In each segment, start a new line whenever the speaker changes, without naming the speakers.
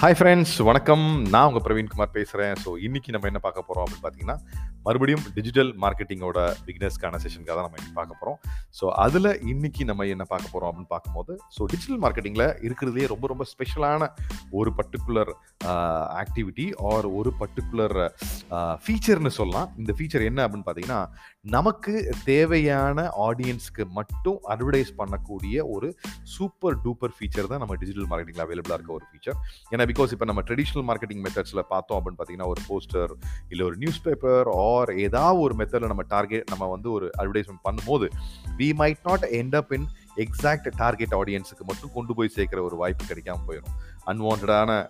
Hi friends வணக்கம். நான் உங்கள் பிரவீன்குமார் பேசுகிறேன் ஸோ இன்னைக்கு நம்ம என்ன பார்க்க போகிறோம் அப்படின்னு பார்த்தீங்கன்னா மறுபடியும் டிஜிட்டல் மார்க்கெட்டிங்கோட பிக்னஸ்க்கான செஷனுக்காக தான் நம்ம இன்னைக்கு பார்க்க போகிறோம் ஸோ அதில் இன்னைக்கு நம்ம என்ன பார்க்க போகிறோம் அப்படின்னு பார்க்கும்போது ஸோ டிஜிட்டல் மார்க்கெட்டிங்கில் இருக்கிறதுலே ரொம்ப ரொம்ப ஸ்பெஷலான ஒரு பர்டிகுலர் ஆக்டிவிட்டி ஆர் ஒரு பர்டிகுலர் ஃபீச்சர்னு சொல்லலாம். இந்த ஃபீச்சர் என்ன அப்படின்னு பார்த்தீங்கன்னா நமக்கு தேவையான ஆடியன்ஸ்க்கு மட்டும் அட்வர்டைஸ் பண்ணக்கூடிய ஒரு சூப்பர் டூப்பர் ஃபீச்சர் தான் நம்ம டிஜிட்டல் மார்க்கெட்டிங்கில் அவைலபிளாக இருக்க ஒரு ஃபீச்சர் ஏன்னா பிகாஸ் இப்போ நம்ம ட்ரெடிஷ்னல் மார்க்கெட்டிங் மெத்தட்ஸில் பார்த்தோம் அப்படின்னு பார்த்தீங்கன்னா ஒரு போஸ்டர் இல்லை ஒரு நியூஸ் பேப்பர் ஆர் ஏதாவது ஒரு மெத்தடில் நம்ம டார்கெட் நம்ம வந்து ஒரு அட்வர்டைஸ்மெண்ட் பண்ணும்போது we might not end up in exact target ஆடியன்ஸுக்கு மட்டும் கொண்டு போய் சேர்க்குற ஒரு வாய்ப்பு கிடைக்காம போயிடும் அன்வான்டான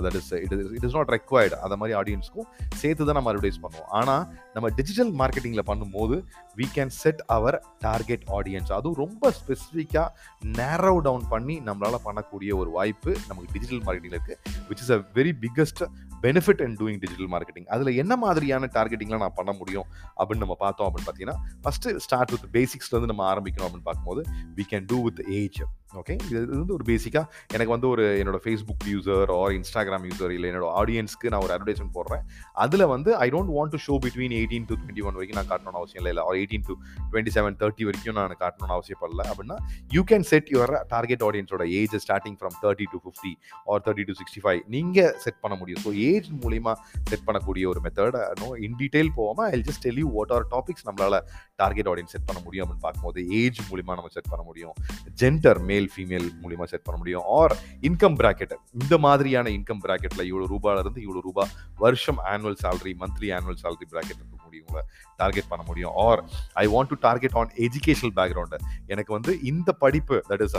that is it is it is not required அந்த மாதிரி ஆடியன்ஸ்க்கும் சேர்த்து தான் நம்ம அட்வர்டைஸ் பண்ணுவோம். ஆனால் நம்ம டிஜிட்டல் மார்க்கெட்டிங்கில் பண்ணும்போது we can set our target audience அதுவும் ரொம்ப ஸ்பெசிஃபிக்காக நேரோ டவுன் பண்ணி நம்மளால் பண்ணக்கூடிய ஒரு வாய்ப்பு நமக்கு டிஜிட்டல் மார்க்கெட்டிங்கில் இருக்குது which is a very biggest benefit in doing digital marketing அதில் என்ன மாதிரியான டார்கெட்டிங்லாம் நான் பண்ண முடியும் அப்படின்னு நம்ம பார்த்தோம் அப்படின்னு பார்த்தீங்கன்னா ஃபஸ்ட்டு ஸ்டார்ட் வித் பேசிக்ஸ்லேருந்து நம்ம ஆரம்பிக்கணும் அப்படின்னு பார்க்கும்போது we can do with age okay இது இது வந்து ஒரு பேசிக்காக எனக்கு வந்து ஒரு என்னோட Facebook user or Instagram user இல்லை என்னோட ஆடியன்ஸ்க்கு நான் ஒரு அட்வர்டைஸ்மெண்ட் போடுறேன். அதில் வந்து I don't want to show between eighteen to twenty one வரைக்கும் நான் காட்டணும்னு அவசியம் இல்லை. இல்லை or eighteen to twenty seven thirty வரைக்கும் நான் காட்டணும்னு அவசியப்படல அப்படின்னா you can set your target ஆடியன்ஸோட age starting from thirty to fifty or thirty to sixty five நீங்கள் செட் பண்ண முடியும். ஸோ ஏஜ் மூலிமா செட் பண்ணக்கூடிய ஒரு மெத்தட் நோ இன் டீட்டெயில் போகாமல் I just tell you what are topics நம்மளால் target audience set பண்ண முடியும் அப்படின்னு பார்க்கும்போது ஏஜ் மூலிமா நம்ம செட் பண்ண முடியும். ஜென்டர் மே மேல் ஃபீமேல் மூலிமா செட் பண்ண முடியும். ஆர் இன்கம் பிராக்கெட் இந்த மாதிரியான இன்கம் பிராக்கெட்டில் இவ்வளோ ரூபாயிலிருந்து இவ்வளோ ரூபாய் வருஷம் annual salary monthly annual salary bracket இருக்கக்கூடியவங்கள target பண்ண முடியும். Or I want to target on educational background எனக்கு வந்து இந்த படிப்பு that is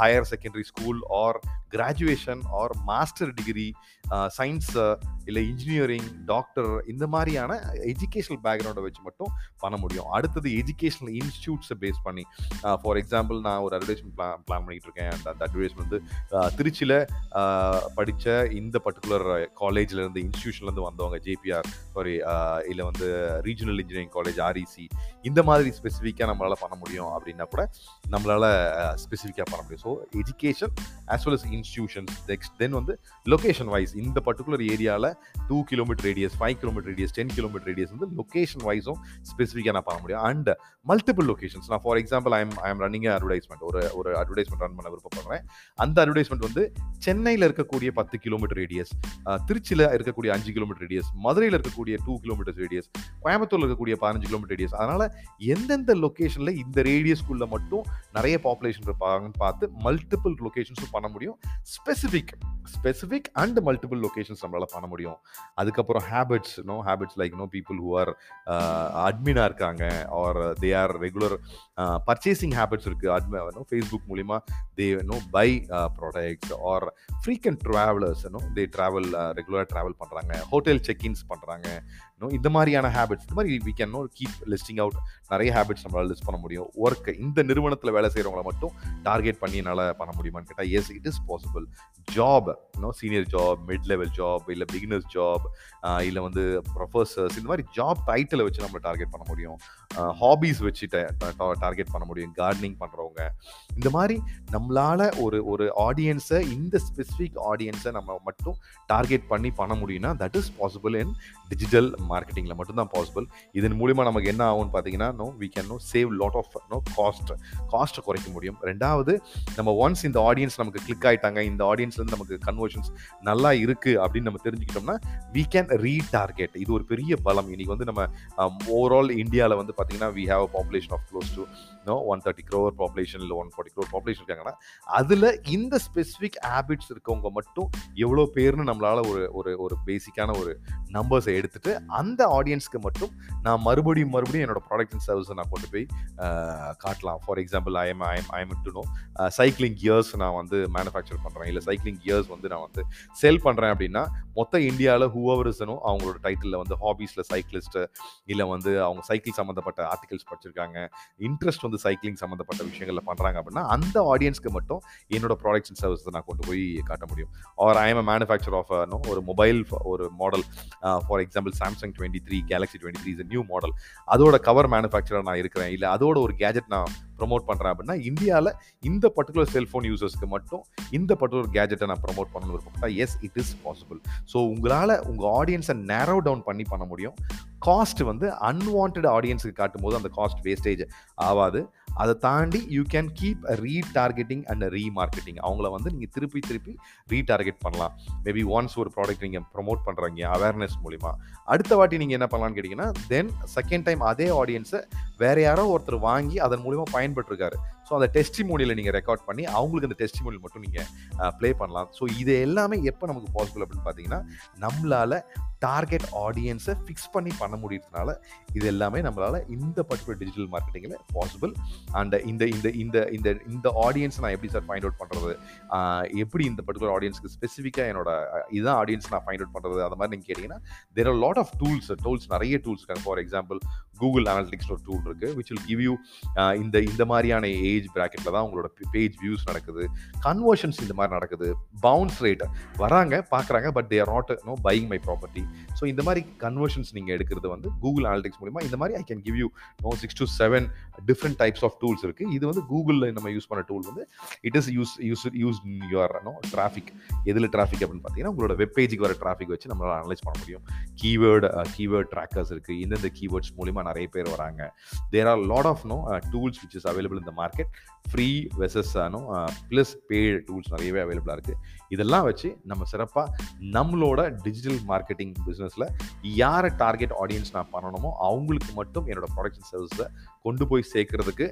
higher secondary school or graduation or master degree science இல்லை இன்ஜினியரிங் டாக்டர் இந்த மாதிரியான எஜுகேஷனல் பேக்ரவுண்டை வச்சு மட்டும் பண்ண முடியும். அடுத்தது எஜுகேஷனல் இன்ஸ்டியூட்ஸை பேஸ் பண்ணி uh, ஃபார் எக்ஸாம்பிள் நான் ஒரு அட்வர்டைஸ்மெண்ட் பிளான் பிளான் பண்ணிட்டு இருக்கேன் அந்த அந்த அட்வர்டைஸ்மெண்ட் வந்து uh, திருச்சியில் uh, படித்த இந்த பர்டிகுலர் காலேஜ்லேருந்து இன்ஸ்டியூஷன்லேருந்து வந்தவங்க ஜேபிஆர் சாரி இல்லை வந்து ரீஜனல் இன்ஜினியரிங் காலேஜ் ஆர்இசி இந்த மாதிரி ஸ்பெசிஃபிக்காக நம்மளால் பண்ண முடியும் அப்படின்னா கூட நம்மளால் ஸ்பெசிஃபிக்காக பண்ண முடியும். So education as well as institutions next then வந்து லொக்கேஷன் வைஸ் இந்த பர்டிகுலர் ஏரியாவில் two kilometre radius five kilometre radius ten kilometre radius வந்து லொக்கேஷன் வைஸும் ஸ்பெசிஃபிக்காக நான் பண்ண முடியும். அண்ட் மல்டிபிள் லொக்கேஷன்ஸ் நான் for example I'm I am running advertisement ஒரு ஒரு அட்வர்டைஸ்மெண்ட் ரன் பண்ண விருப்பப்படுறேன். அந்த அட்வர்டைஸ்மெண்ட் வந்து சென்னையில் இருக்கக்கூடிய பத்து கிலோமீட்டர் ரேடியஸ் திருச்சியில் இருக்கக்கூடிய அஞ்சு கிலோமீட்டர் ரேடியஸ் மதுரையில் இருக்கக்கூடிய டூ கிலோமீட்டர் ரேடியஸ் கோயம்புத்தூர்ல இருக்கக்கூடிய பதினஞ்சு கிலோமீட்டர் ரேடியஸ் அதனால எந்தெந்த லொக்கேஷனில் இந்த ரேடியஸ்குள்ள மட்டும் நிறைய பாப்புலேஷன் இருப்பாங்கன்னு பார்த்து மல்டிபிள் லொக்கேஷன்ஸும் பண்ண முடியும். Specific specific and multiple locations நம்மளால பண்ண முடியும். அதுக்கப்புறம் habits know habits like know people who are அட்மினா இருக்காங்க or they are regular purchasing habits இருக்குது அட்மினோ ஃபேஸ்புக் மூலிமா they know buy products or frequent travellers know they travel ரெகுலராக ட்ராவல் பண்ணுறாங்க ஹோட்டல் செக்இன்ஸ் பண்ணுறாங்க நோ இந்த மாதிரியான ஹேபிட்ஸ் இந்த மாதிரி we can know keep listing out நிறைய ஹேபிட்ஸ் நம்மளால் லிஸ்ட் பண்ண முடியும். ஒர்க் இந்த நிறுவனத்தில் வேலை செய்கிறவங்கள மட்டும் டார்கெட் பண்ணி என்னால் பண்ண முடியுமான்னு கேட்டால் yes it is possible job know senior job mid level job இல்லை பிகினர்ஸ் ஜாப் இல்லை வந்து ப்ரொஃபஸர்ஸ் இந்த மாதிரி ஜாப் டைட்டிலை வச்சு நம்ம டார்கெட் பண்ண முடியும். ஹாபீஸ் வச்சு டார்கெட் பண்ண முடியும். கார்டனிங் பண்ணுறவங்க இந்த மாதிரி நம்மளால் ஒரு ஒரு ஆடியன்ஸை இந்த ஸ்பெசிஃபிக் ஆடியன்ஸை நம்ம மட்டும் டார்கெட் பண்ணி பண்ண முடியும்னா that is possible in digital மார்க்கெட்டிங்கில் மட்டும்தான் பாசிபிள் இதன் மூலிமா நமக்கு என்ன ஆகும்னு பார்த்தீங்கன்னா know we can know save lot of know cost காஸ்ட்டை குறைக்க முடியும். ரெண்டாவது நம்ம ஒன்ஸ் இந்த ஆடியன்ஸ் நமக்கு கிளிக் ஆகிட்டாங்க இந்த ஆடியன்ஸ்லேருந்து நமக்கு கன்வர்ஷன்ஸ் நல்லா இருக்குது அப்படின்னு நம்ம தெரிஞ்சுக்கிட்டோம்னா வி கேன் ரீடார்கெட் இது ஒரு பெரிய பலம். இன்னைக்கு வந்து நம்ம um, ஓவரால் இந்தியாவில் வந்து பார்த்தீங்கன்னா we have population of close to one thirty crore population இல்லை ஒன் ஃபார்ட்டி க்ரோர் பாப்புலேஷன் இருக்காங்கன்னா அதில் இந்த ஸ்பெசிஃபிக் ஹேபிட்ஸ் இருக்கவங்க மட்டும் எவ்வளோ பேர்னு நம்மளால் ஒரு ஒரு ஒரு பேசிக்கான ஒரு நம்பர்ஸை எடுத்துட்டு அந்த ஆடியன்ஸ்க்கு மட்டும் நான் மறுபடியும் மறுபடியும் என்னோட ப்ராடக்ட் அண்ட் சர்வீஸை நான் கொண்டு போய் காட்டலாம். For example I am I I am to know cycling gears நான் வந்து மேனுஃபேக்சர் பண்ணுறேன் இல்லை சைக்கிளிங் கியர்ஸ் வந்து நான் வந்து செல் பண்ணுறேன் அப்படின்னா மொத்த இந்தியாவில் ஹூவர்ஸனும் அவங்களோட டைட்டிலில் வந்து ஹாபீஸில் சைக்கிளிஸ்ட்டு இல்லை வந்து அவங்க சைக்கிள் சம்மந்தப்பட்ட ஆர்டிகல்ஸ் படிச்சிருக்காங்க. இன்ட்ரெஸ்ட் வந்து சைக்கிளிங் சம்மந்தப்பட்ட விஷயங்களில் பண்ணுறாங்க அப்படின்னா அந்த ஆடியன்ஸ்க்கு மட்டும் என்னோட ப்ராடக்ட்ஸ் அண்ட் சர்வீசஸ் நான் கொண்டு போய் காட்ட முடியும். Or I am manufacture of ஒரு மொபைல் ஒரு model for example Samsung twenty three Galaxy twenty three new model அதோட கவர் மேனுஃபேக்சராக நான் இருக்கிறேன். இல்லை அதோட ஒரு கேஜெட் நான் ப்ரொமோட் பண்ணுறேன் அப்படின்னா இந்தியாவில் இந்த பர்டிகுலர் செல்ஃபோன் யூசர்ஸ்க்கு மட்டும் இந்த பர்டிகுலர் கேஜெட்டை நான் ப்ரொமோட் பண்ணணும் விருப்பப்பட்டா yes it is possible so உங்களால் உங்கள் ஆடியன்ஸை நேரோ டவுன் பண்ணி பண்ண முடியும். காஸ்ட் வந்து அன்வான்ட் ஆடியன்ஸுக்கு காட்டும் போது அந்த காஸ்ட் வேஸ்டேஜ் ஆகாது அதை தாண்டி you can keep retargeting and remarketing அவங்கள வந்து நீங்கள் திருப்பி திருப்பி ரீடார்கெட் பண்ணலாம். மேபி ஒன்ஸ் ஒரு ப்ராடக்ட் நீங்கள் ப்ரொமோட் பண்ணுறீங்க அவேர்னஸ் மூலிமா அடுத்த வாட்டி நீங்கள் என்ன பண்ணலாம்னு கேட்டிங்கன்னா தென் செகண்ட் டைம் அதே ஆடியன்ஸை வேறு யாரோ ஒருத்தர் வாங்கி அதன் மூலிமா பயன்பட்டுருக்காரு ஸோ அந்த டெஸ்டிமோனியில் நீங்கள் ரெக்கார்ட் பண்ணி அவங்களுக்கு அந்த டெஸ்டிமோனியல் மட்டும் நீங்கள் ப்ளே பண்ணலாம். ஸோ இது எல்லாமே எப்போ நமக்கு பாசிபிள் அப்படின்னு பார்த்தீங்கன்னா நம்மளால் டார்கெட் ஆடியன்ஸை ஃபிக்ஸ் பண்ணி பண்ண முடியறதுனால இது எல்லாமே நம்மளால் இந்த பர்டிகுலர் டிஜிட்டல் மார்க்கெட்டிங்கில் பாசிபிள் அண்ட் இந்த இந்த இந்த இந்த இந்த ஆடியன்ஸ் நான் எப்படி சார் ஃபைண்ட் அவுட் பண்ணுறது எப்படி இந்த பர்டிகுலர் ஆடியன்ஸ்க்கு ஸ்பெசிஃபிக்காக என்னோட இதுதான் ஆடியன்ஸ் நான் ஃபைண்ட் அவுட் பண்ணுறது அந்த மாதிரி நீங்கள் கேட்டிங்கன்னா there are lot of tools tools நிறைய டூல்ஸ் இருக்காங்க ஃபார் எக்ஸாம்பிள் கூகுள் அனாலிட்டிக்ஸ் ஒரு டூல் இருக்குது விச் வில் கிவ் யூ இந்த இந்த மாதிரியான ஏஜ் ப்ராக்கெட்டில் தான் உங்களோட பேஜ் வியூஸ் நடக்குது. கன்வர்ஷன்ஸ் இந்த மாதிரி நடக்குது. பவுன்ஸ் ரேட் வராங்க பார்க்குறாங்க but there not know buying my property so இந்த மாதிரி கன்வர்ஷன்ஸ் நீங்கள் எடுக்கிறது வந்து கூகுள் அனாலிட்டிக்ஸ் மூலிமா இந்த மாதிரி I can give you know six to seven different types of tools இருக்குது இது வந்து கூகுளில் நம்ம யூஸ் பண்ண டூல் வந்து it is use use use your know traffic எதில் டிராஃபிக் அப்படின்னு பார்த்தீங்கன்னா உங்களோட வெப் பேஜுக்கு வர டிராஃபிக் வச்சு நம்மளால் அனலைஸ் பண்ண முடியும். கீவேர்டு கீவேர்ட் ட்ராக்கர்ஸ் இருக்குது இந்தந்த கீவேர்ட்ஸ் மூலிமா நிறைய பேர் வராங்க. There are lot of no tools which is available இந்த மார்க்கெட் ஃப்ரீ வெசஸ் ஆனும் ப்ளஸ் பேட் டூல்ஸ் நிறையவே அவைலபிளாக இருக்குது இதெல்லாம் வச்சு நம்ம சிறப்பாக நம்மளோட டிஜிட்டல் மார்க்கெட்டிங் பிஸ்னஸில் யாரை டார்கெட் ஆடியன்ஸ் நான் பண்ணணுமோ அவங்களுக்கு மட்டும் என்னோட ப்ராடக்ட் சர்வீஸை கொண்டு போய் சேர்க்கறதுக்கு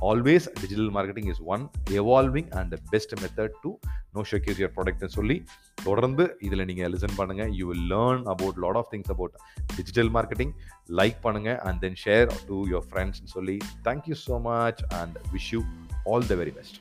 always digital marketing is one evolving and best method to know showcase your ப்ராடக்ட்னு சொல்லி தொடர்ந்து இதில் நீங்கள் லிசன் பண்ணுங்கள் you will learn about lot of things about digital marketing like பண்ணுங்கள் and then share to your ஃப்ரெண்ட்ஸ்னு சொல்லி. Thank you so much and wish you all the very best